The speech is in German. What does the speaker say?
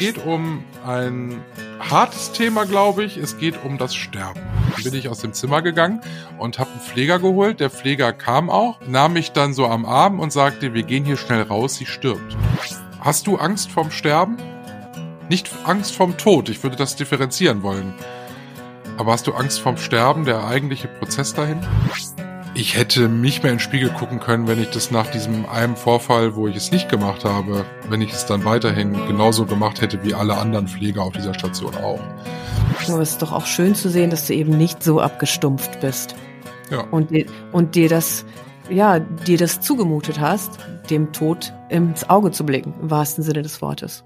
geht um ein hartes Thema, glaube ich. Es geht um das Sterben. Dann bin ich aus dem Zimmer gegangen und habe einen Pfleger geholt. Der Pfleger kam auch, nahm mich dann so am Arm und sagte, wir gehen hier schnell raus, sie stirbt. Hast du Angst vorm Sterben? Nicht Angst vorm Tod, ich würde das differenzieren wollen. Aber hast du Angst vorm Sterben, der eigentliche Prozess dahin? Ich hätte nicht mehr in den Spiegel gucken können, wenn ich das nach diesem einen Vorfall, wo ich es nicht gemacht habe, wenn ich es dann weiterhin genauso gemacht hätte wie alle anderen Pfleger auf dieser Station auch. Aber es ist doch auch schön zu sehen, dass du eben nicht so abgestumpft bist. Ja. Und, und dir das, ja, dir das zugemutet hast, dem Tod ins Auge zu blicken, im wahrsten Sinne des Wortes.